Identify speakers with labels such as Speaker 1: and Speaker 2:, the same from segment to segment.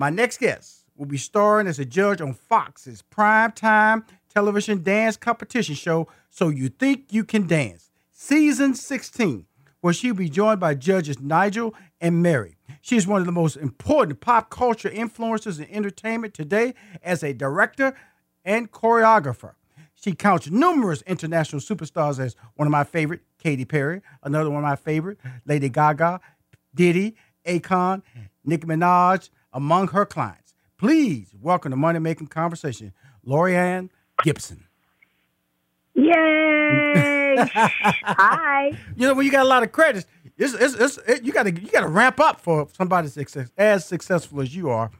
Speaker 1: My next guest will be starring as a judge on Fox's primetime television dance competition show, So You Think You Can Dance, season 16, where she'll be joined by judges Nigel and Mary. She is one of the most important pop culture influencers in entertainment today as a director and choreographer. She counts numerous international superstars as one of my favorite, Katy Perry, another one of my favorite, Lady Gaga, Diddy, Akon, Nicki Minaj, among her clients. Please welcome to Money Making Conversation, Laurieann Gibson.
Speaker 2: Yay! Hi.
Speaker 1: You know, when you got a lot of credits, it's, it's, it's, it, you got to you got to ramp up for somebody success, as successful as you are.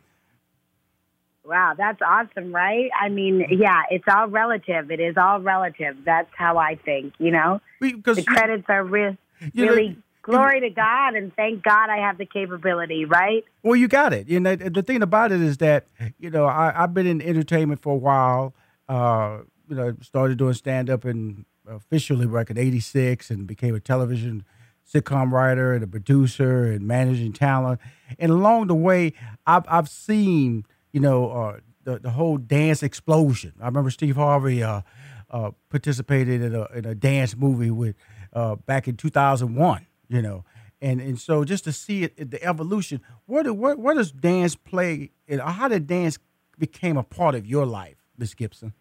Speaker 2: Wow, that's awesome, right? I mean, yeah, it's all relative. It is all relative. That's how I think, you know?
Speaker 1: Because
Speaker 2: the credits are re-
Speaker 1: you know,
Speaker 2: really glory to God and thank God I have the capability, right?
Speaker 1: Well, you got it. You know, the thing about it is that, you know, I, I've been in entertainment for a while. Uh, you know, started doing stand up and officially back in 86 and became a television sitcom writer and a producer and managing talent. And along the way, I've, I've seen, you know, uh, the, the whole dance explosion. I remember Steve Harvey uh, uh, participated in a, in a dance movie with uh, back in 2001, you know. And, and so just to see it, the evolution, where, do, where, where does dance play, how did dance became a part of your life, Miss Gibson?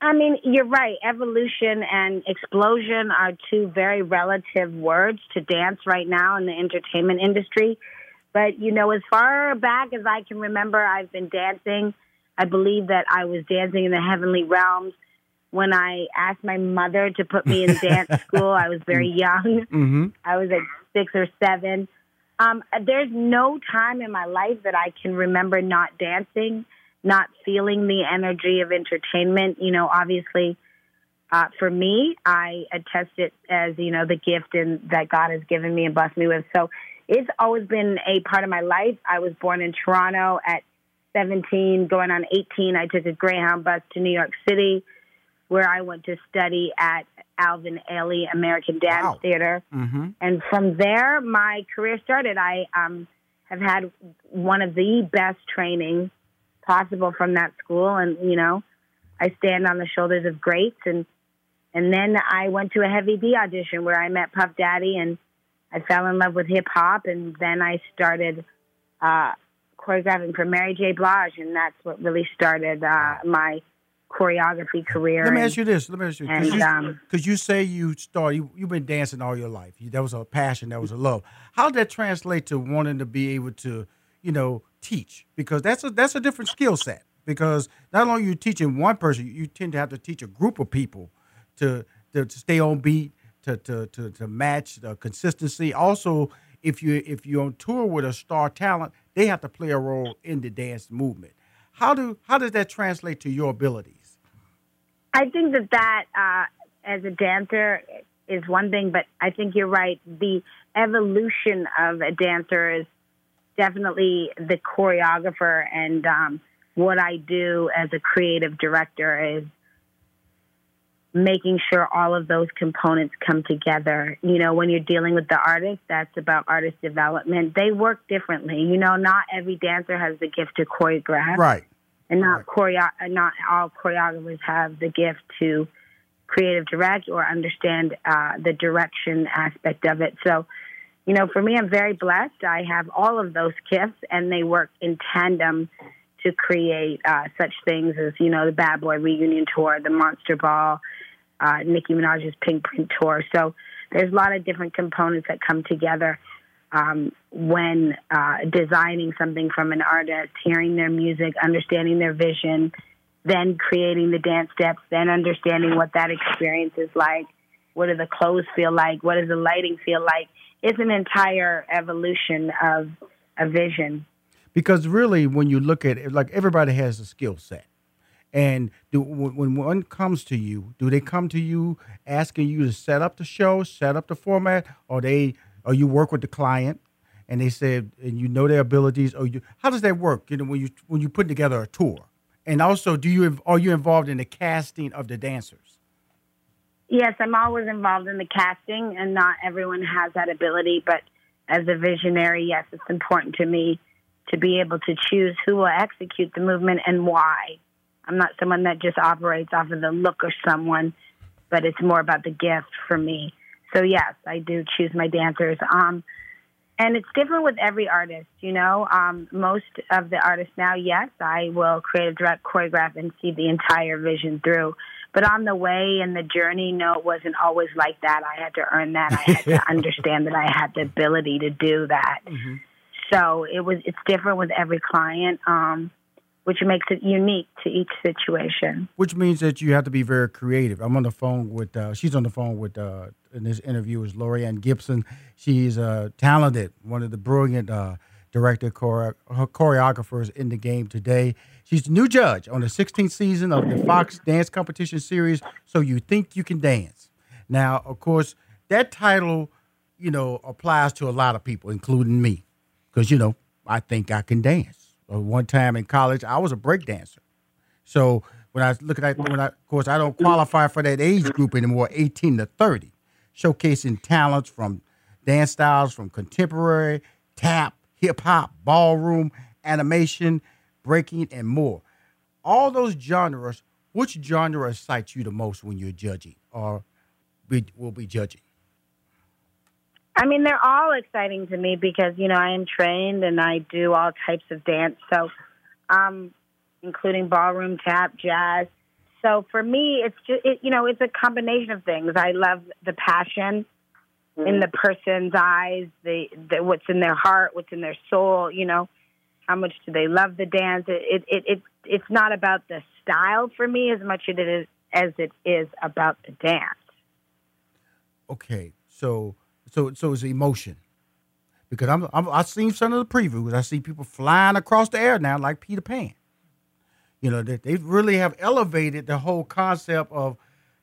Speaker 2: I mean, you're right. Evolution and explosion are two very relative words to dance right now in the entertainment industry. But, you know, as far back as I can remember, I've been dancing. I believe that I was dancing in the heavenly realms when I asked my mother to put me in dance school. I was very young.
Speaker 1: Mm-hmm.
Speaker 2: I was like six or seven. Um, there's no time in my life that I can remember not dancing not feeling the energy of entertainment. You know, obviously, uh, for me, I attest it as you know the gift and that God has given me and blessed me with. So it's always been a part of my life. I was born in Toronto at 17, going on 18. I took a Greyhound bus to New York City, where I went to study at Alvin Ailey American Dance
Speaker 1: Wow.
Speaker 2: Theater,
Speaker 1: Mm-hmm.
Speaker 2: and from there, my career started. I um, have had one of the best training possible from that school, and you know, I stand on the shoulders of greats. And and then I went to a Heavy D audition where I met Puff Daddy, and I fell in love with hip hop. And then I started uh, choreographing for Mary J. Blige, and that's what really started uh, my choreography career.
Speaker 1: Let me
Speaker 2: And-
Speaker 1: ask you this. Let me ask you because you,
Speaker 2: um,
Speaker 1: you say you started. You, you've been dancing all your life. You, that was a passion. That was a love. How did that translate to wanting to be able to, you know, teach? Because that's a that's a different skill set. Because not only are you teaching one person, you tend to have to teach a group of people to to, to stay on beat, to to to, to match the consistency. Also, if you if you're on tour with a star talent, they have to play a role in the dance movement. How do how does that translate to your abilities?
Speaker 2: I think that that uh, as a dancer is one thing, but I think you're right. The evolution of a dancer is definitely the choreographer, and um, what I do as a creative director is making sure all of those components come together. You know, when you're dealing with the artist, that's about artist development. They work differently. You know, not every dancer has the gift to choreograph
Speaker 1: Right.
Speaker 2: And not choreo- not all choreographers have the gift to creative direct or understand uh, the direction aspect of it. So, you know, for me, I'm very blessed. I have all of those gifts, and they work in tandem to create uh, such things as you know the Bad Boy reunion tour, the Monster Ball, uh, Nicki Minaj's Pink Print tour. So there's a lot of different components that come together um, when uh, designing something from an artist, hearing their music, understanding their vision, then creating the dance steps, then understanding what that experience is like. What do the clothes feel like? What does the lighting feel like? It's an entire evolution of a vision.
Speaker 1: because really when you look at it like everybody has a skill set and do, when when one comes to you do they come to you asking you to set up the show set up the format or they or you work with the client and they said and you know their abilities or you how does that work you know when you when you put together a tour and also do you are you involved in the casting of the dancers
Speaker 2: Yes, I'm always involved in the casting, and not everyone has that ability. But as a visionary, yes, it's important to me to be able to choose who will execute the movement and why. I'm not someone that just operates off of the look of someone, but it's more about the gift for me. So yes, I do choose my dancers. Um, and it's different with every artist, you know. Um, most of the artists now, yes, I will create a direct choreograph and see the entire vision through. But on the way and the journey, no, it wasn't always like that. I had to earn that. I had to understand that I had the ability to do that. Mm-hmm. So it was. It's different with every client. Um, which makes it unique to each situation.
Speaker 1: Which means that you have to be very creative. I'm on the phone with, uh, she's on the phone with, uh, in this interview is Laurieann Gibson. She's uh, talented, one of the brilliant uh, director chore- choreographers in the game today. She's the new judge on the 16th season of the Fox Dance Competition Series, So You Think You Can Dance. Now, of course, that title, you know, applies to a lot of people, including me, because, you know, I think I can dance Uh, one time in college, I was a break dancer. So when I look at that, when I, of course, I don't qualify for that age group anymore, 18 to 30, showcasing talents from dance styles from contemporary, tap, hip hop, ballroom, animation, breaking, and more. All those genres, which genre excites you the most when you're judging or be, will be judging?
Speaker 2: I mean, they're all exciting to me because you know I am trained and I do all types of dance, so um, including ballroom, tap, jazz. So for me, it's just it, you know it's a combination of things. I love the passion mm-hmm. in the person's eyes, the, the what's in their heart, what's in their soul. You know, how much do they love the dance? It it, it it's not about the style for me as much as it is as it is about the dance.
Speaker 1: Okay, so so so it's emotion. Because I'm, I'm I've seen some of the previews. I see people flying across the air now like Peter Pan. You know, they, they really have elevated the whole concept of,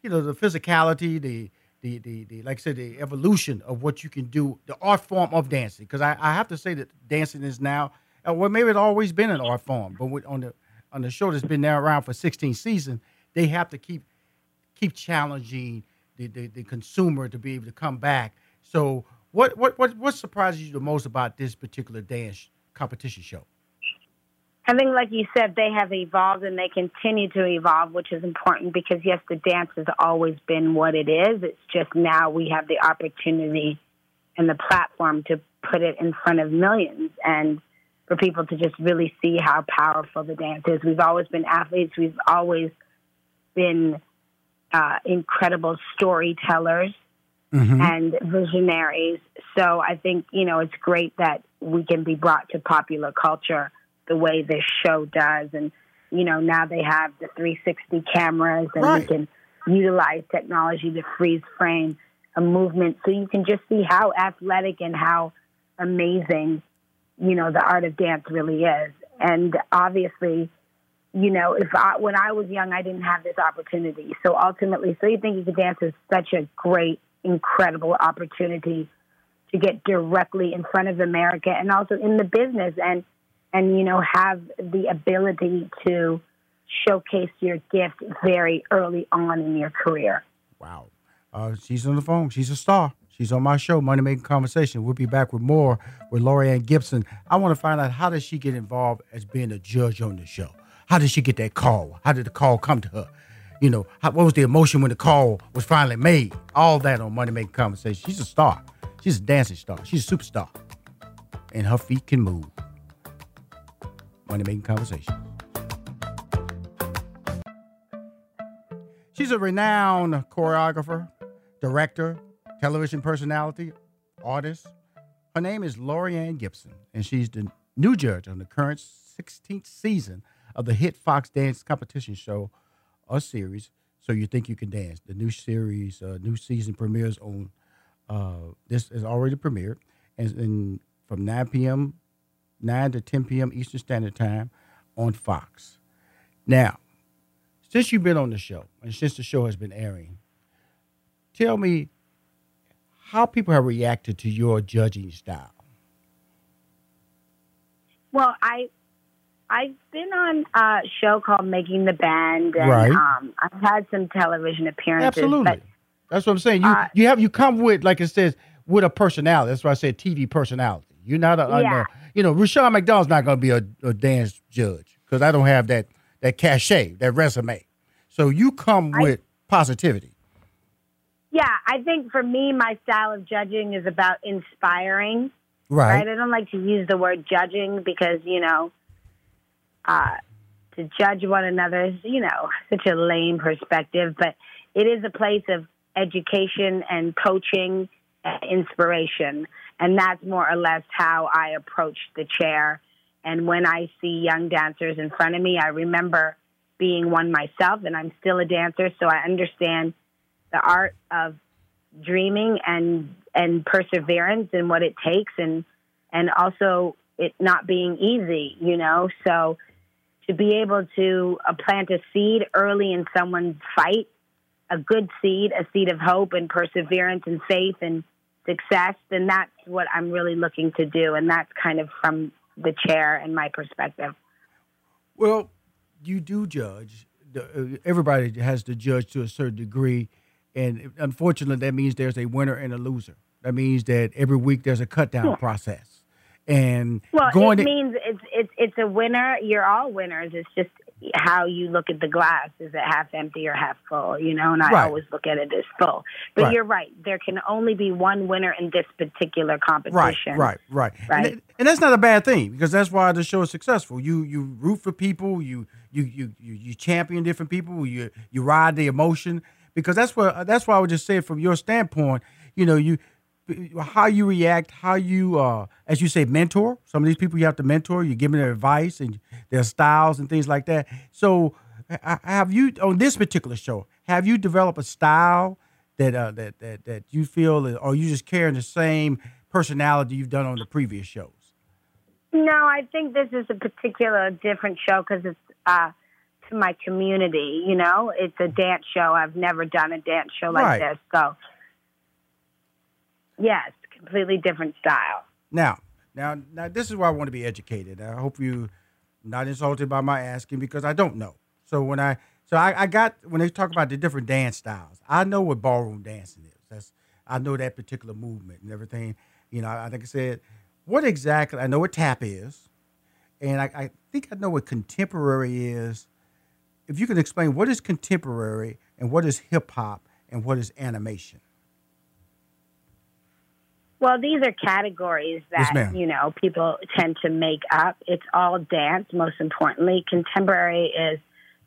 Speaker 1: you know, the physicality, the the, the, the like I said, the evolution of what you can do, the art form of dancing. Because I, I have to say that dancing is now, uh, well, maybe it's always been an art form, but with, on the on the show that's been there around for 16 seasons, they have to keep keep challenging the, the, the consumer to be able to come back so, what what what what surprises you the most about this particular dance competition show?
Speaker 2: I think, like you said, they have evolved and they continue to evolve, which is important because, yes, the dance has always been what it is. It's just now we have the opportunity and the platform to put it in front of millions and for people to just really see how powerful the dance is. We've always been athletes, we've always been uh, incredible storytellers mm-hmm. and visionaries. So I think, you know, it's great that we can be brought to popular culture the way this show does. And, you know, now they have the 360 cameras and right. we can utilize technology to freeze frame a movement. So you can just see how athletic and how amazing, you know, the art of dance really is. And obviously, you know, if I, when I was young, I didn't have this opportunity. So ultimately, So You Think You Can Dance is such a great incredible opportunity to get directly in front of America and also in the business and and you know have the ability to showcase your gift very early on in your career.
Speaker 1: Wow. Uh, she's on the phone. She's a star. She's on my show, Money Making Conversation. We'll be back with more with Laurieann Gibson. I want to find out how does she get involved as being a judge on the show? How did she get that call? How did the call come to her? You know, how, what was the emotion when the call was finally made? All that on Money Making Conversation. She's a star. She's a dancing star. She's a superstar. And her feet can move. Money Making Conversation. She's a renowned choreographer, director, television personality, artist. Her name is Laurieann Gibson, and she's the new judge on the current 16th season of the hit Fox Dance competition show a series. So you think you can dance? The new series, uh, new season premieres on. Uh, this is already premiered, and, and from 9 p.m. 9 to 10 p.m. Eastern Standard Time on Fox. Now, since you've been on the show and since the show has been airing, tell me how people have reacted to your judging style.
Speaker 2: Well, I I've been on a show called Making the Band, and
Speaker 1: right.
Speaker 2: um, I've had some television appearances.
Speaker 1: Absolutely, that's what I'm saying. You uh, you have you come with like it says with a personality. That's why I said TV personality. You're not a,
Speaker 2: Yeah.
Speaker 1: a- you know, Rushion McDonald's not going to be a, a dance judge because I don't have that that cachet, that resume. So you come
Speaker 2: I-
Speaker 1: with positivity.
Speaker 2: Yeah, I think for me, my style of judging is about inspiring.
Speaker 1: Right.
Speaker 2: right? I don't like to use the word judging because, you know, uh, to judge one another is, you know, such a lame perspective, but it is a place of education and coaching and inspiration. And that's more or less how I approach the chair. And when I see young dancers in front of me, I remember being one myself, and I'm still a dancer, so I understand the art of dreaming and and perseverance and what it takes and and also it not being easy you know so to be able to uh, plant a seed early in someone's fight a good seed a seed of hope and perseverance and faith and success then that's what i'm really looking to do and that's kind of from the chair and my perspective
Speaker 1: Well, you do judge. Uh, Everybody has to judge to a certain degree, and unfortunately, that means there's a winner and a loser. That means that every week there's a cut down
Speaker 2: Yeah.
Speaker 1: process, and
Speaker 2: Well,
Speaker 1: going
Speaker 2: it
Speaker 1: to-
Speaker 2: means it's it's it's a winner. You're all winners. It's just how you look at the glass. Is it half empty or half full? You know, and I
Speaker 1: Right.
Speaker 2: always look at it as full. But
Speaker 1: Right.
Speaker 2: you're right. There can only be one winner in this particular
Speaker 1: right,
Speaker 2: competition.
Speaker 1: right, right,
Speaker 2: Right.
Speaker 1: And, and that's not a bad thing because that's why the show is successful. You you root for people, you you you you, you champion different people, you you ride the emotion because that's what that's why I would just say from your standpoint, you know, you how you react, how you uh as you say mentor. Some of these people you have to mentor, you give them their advice and their styles and things like that. So have you on this particular show, have you developed a style that uh, that that that you feel, or you just carrying the same personality you've done on the previous shows?
Speaker 2: No, I think this is a particular different show because it's uh, to my community. You know, it's a dance show. I've never done a dance show like
Speaker 1: Right.
Speaker 2: this, so yes, completely different style.
Speaker 1: Now, now, now, this is why I want to be educated. I hope you not insulted by my asking because I don't know. So when I so I, I got when they talk about the different dance styles, I know what ballroom dancing is. That's I know that particular movement and everything. You know, I, like I said, what exactly I know what tap is, and I, I think I know what contemporary is. If you can explain what is contemporary and what is hip hop and what is animation.
Speaker 2: Well, these are categories that,
Speaker 1: ma'am.
Speaker 2: you know, people tend to make up. It's all dance, most importantly. Contemporary is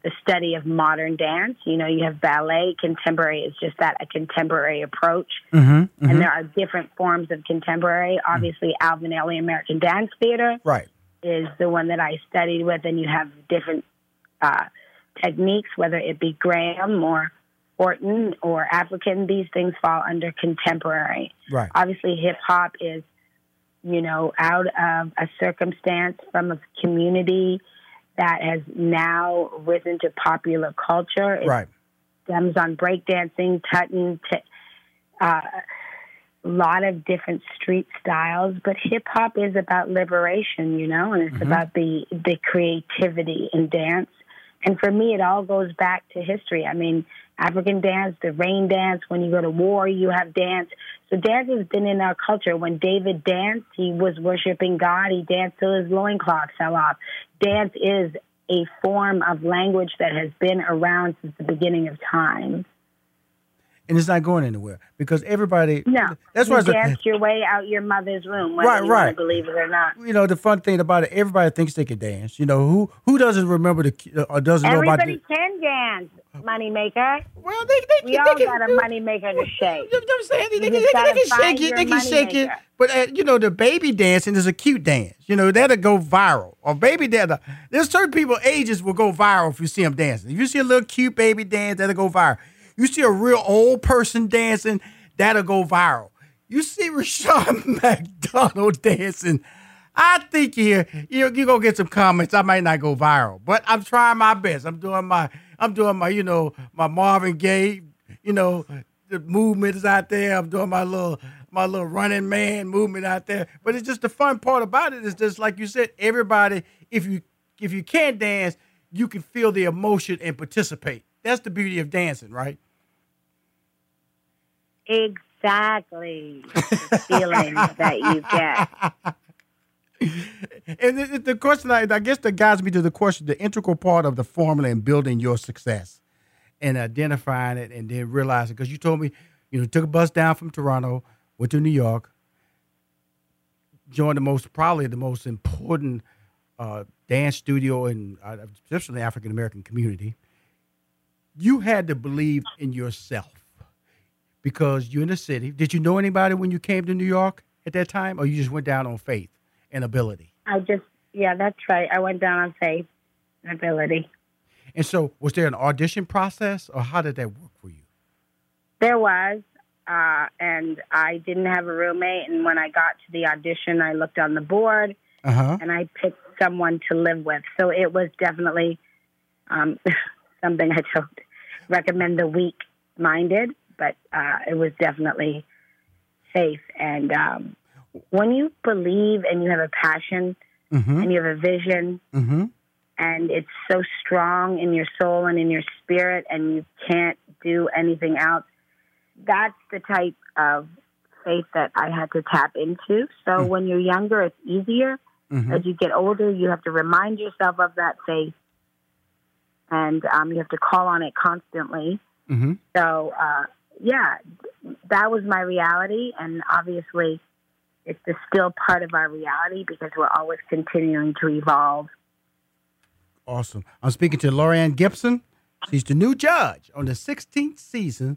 Speaker 2: the study of modern dance. You know, you have ballet. Contemporary is just that, a contemporary approach.
Speaker 1: Mm-hmm,
Speaker 2: And there are different forms of contemporary. Obviously, Alvin Ailey American Dance Theater
Speaker 1: right.
Speaker 2: is the one that I studied with, and you have different uh, techniques, whether it be Graham or Horton or African. These things fall under contemporary.
Speaker 1: Right.
Speaker 2: Obviously, hip hop is, you know, out of a circumstance from a community that has now risen to popular culture. It
Speaker 1: Right.
Speaker 2: stems on breakdancing, tutting, t- uh, a lot of different street styles. But hip hop is about liberation, you know, and it's
Speaker 1: Mhm.
Speaker 2: about the the creativity in dance. And for me, it all goes back to history. I mean, African dance, the rain dance. When you go to war, you have dance. So dance has been in our culture. When David danced, he was worshiping God. He danced till his loincloth fell off. Dance is a form of language that has been around since the beginning of time.
Speaker 1: And it's not going anywhere because everybody.
Speaker 2: No,
Speaker 1: that's why. it's a-
Speaker 2: danced your way out your mother's womb, whether
Speaker 1: Right,
Speaker 2: you
Speaker 1: right.
Speaker 2: believe it or not.
Speaker 1: you know the fun thing about it, everybody thinks they can dance. You know who who doesn't remember the or doesn't know about
Speaker 2: Everybody
Speaker 1: the.
Speaker 2: can dance, moneymaker.
Speaker 1: Well, they they,
Speaker 2: We
Speaker 1: they
Speaker 2: all
Speaker 1: can,
Speaker 2: got a moneymaker to shake.
Speaker 1: You know what I'm saying? They,
Speaker 2: You
Speaker 1: they, they, can shake it. They can shake it. But uh, you know the baby dancing is a cute dance. You know that'll go viral. Or baby dance. There's certain people ages will go viral if you see them dancing. If you see a little cute baby dance, that'll go viral. You see a real old person dancing, that'll go viral. You see Rushion McDonald dancing. I think you you you gonna get some comments. I might not go viral, but I'm trying my best. I'm doing my I'm doing my you know my Marvin Gaye you know the movement is out there. I'm doing my little my little running man movement out there. But it's just the fun part about it is just like you said, everybody if you if you can't dance, you can feel the emotion and participate. That's the beauty of dancing, right?
Speaker 2: Exactly. the feeling that you get.
Speaker 1: and the, the question, I, I guess, that guides me to the question: the integral part of the formula in building your success, and identifying it, and then realizing. Because you told me, you know, took a bus down from Toronto, went to New York, joined the most probably the most important uh, dance studio in uh, especially the African American community. You had to believe in yourself because you're in the city. Did you know anybody when you came to New York at that time, or you just went down on faith and ability?
Speaker 2: I just, yeah, that's right. I went down on faith and ability.
Speaker 1: And so, was there an audition process, or how did that work for you?
Speaker 2: There was, uh, and I didn't have a roommate. And when I got to the audition, I looked on the board
Speaker 1: uh-huh.
Speaker 2: and I picked someone to live with. So it was definitely um, something I don't recommend the weak minded, but uh, it was definitely safe. And um, when you believe and you have a passion
Speaker 1: mm-hmm.
Speaker 2: and you have a vision,
Speaker 1: mm-hmm.
Speaker 2: and it's so strong in your soul and in your spirit, and you can't do anything else, that's the type of faith that I had to tap into. So mm-hmm. when you're younger, it's easier.
Speaker 1: Mm-hmm.
Speaker 2: As you get older, you have to remind yourself of that faith, and um, you have to call on it constantly.
Speaker 1: Mm-hmm.
Speaker 2: So, uh, yeah, that was my reality, and obviously, it's still part of our reality because we're always continuing to evolve.
Speaker 1: Awesome. I'm speaking to Laurieann Gibson. She's the new judge on the 16th season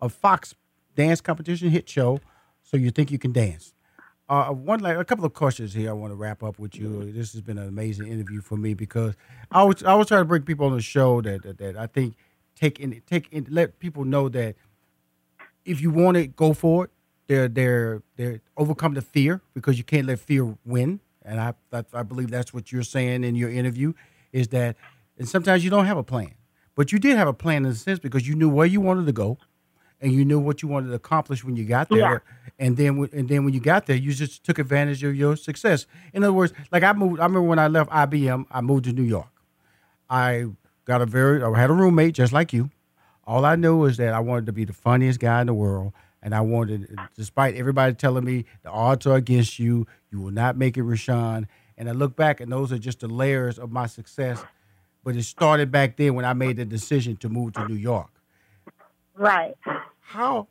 Speaker 1: of Fox Dance Competition Hit Show. So you think you can dance? Uh, one like a couple of questions here. I want to wrap up with you. This has been an amazing interview for me because I was I always try to bring people on the show that that, that I think take in take in let people know that if you want it, go for it. They're they're they're overcome the fear because you can't let fear win. And I I, I believe that's what you're saying in your interview is that and sometimes you don't have a plan, but you did have a plan in a sense because you knew where you wanted to go and you knew what you wanted to accomplish when you got there.
Speaker 2: Yeah.
Speaker 1: And then, and then when you got there, you just took advantage of your success. In other words, like I moved. I remember when I left IBM, I moved to New York. I got a very, I had a roommate just like you. All I knew was that I wanted to be the funniest guy in the world, and I wanted, despite everybody telling me the odds are against you, you will not make it, Rushion. And I look back, and those are just the layers of my success. But it started back then when I made the decision to move to New York.
Speaker 2: Right.
Speaker 1: How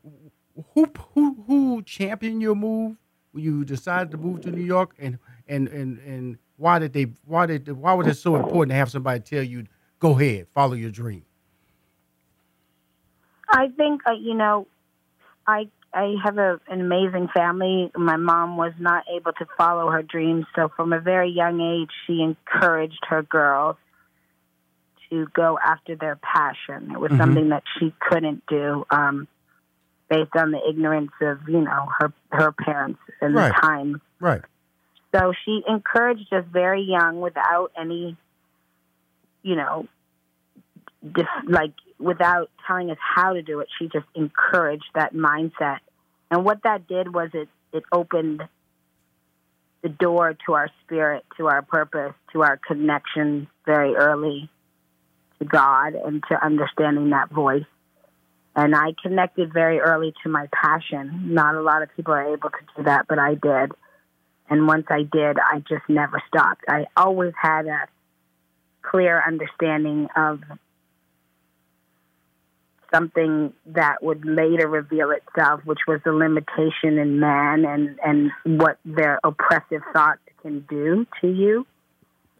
Speaker 1: who who who championed your move when you decided to move to New York and and and and why did they why did why was it so important to have somebody tell you go ahead follow your dream?
Speaker 2: I think uh, you know, I I have a, an amazing family. My mom was not able to follow her dreams, so from a very young age, she encouraged her girls to go after their passion. It was
Speaker 1: Mhm.
Speaker 2: something that she couldn't do um, based on the ignorance of you know her her parents and
Speaker 1: Right.
Speaker 2: the time.
Speaker 1: Right.
Speaker 2: So she encouraged us very young, without any, you know, dif- like without telling us how to do it. She just encouraged that mindset, and what that did was it it opened the door to our spirit, to our purpose, to our connection very early to God and to understanding that voice. And I connected very early to my passion. Not a lot of people are able to do that, but I did. And once I did, I just never stopped. I always had a clear understanding of something that would later reveal itself, which was the limitation in man and, and what their oppressive thoughts can do to you.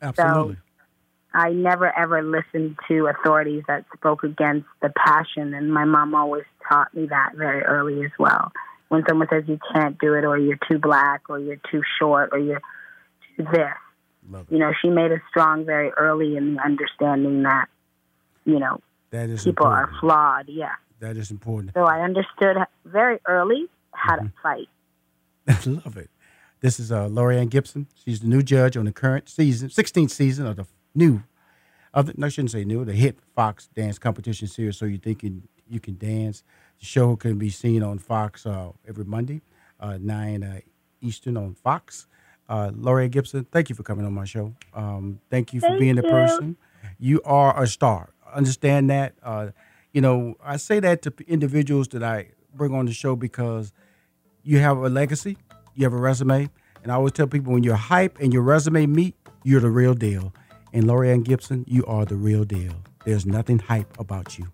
Speaker 1: Absolutely.
Speaker 2: I never ever listened to authorities that spoke against the passion, and my mom always taught me that very early as well. When someone says you can't do it, or you're too black, or you're too short, or you're too this, you know, she made us strong very early in the understanding that, you know,
Speaker 1: That is
Speaker 2: people are flawed. Yeah.
Speaker 1: That is important.
Speaker 2: So I understood very early how
Speaker 1: Mm-hmm.
Speaker 2: to fight.
Speaker 1: I Love it. This is uh, Laurieann Gibson. She's the new judge on the current season, 16th season of the new, of the, no, I shouldn't say new, the hit Fox dance competition series. So you think you, you can dance. The show can be seen on Fox uh, every Monday, uh, 9 uh, Eastern on Fox. Uh, Laurieann Gibson, thank you for coming on my show. Um, thank you for
Speaker 2: Thank
Speaker 1: being the
Speaker 2: you.
Speaker 1: person. You are a star. Understand that. Uh, you know, I say that to individuals that I bring on the show because you have a legacy, you have a resume, And I always tell people when your hype and your resume meet, you're the real deal. And Laurieann Gibson, you are the real deal. There's nothing hype about you.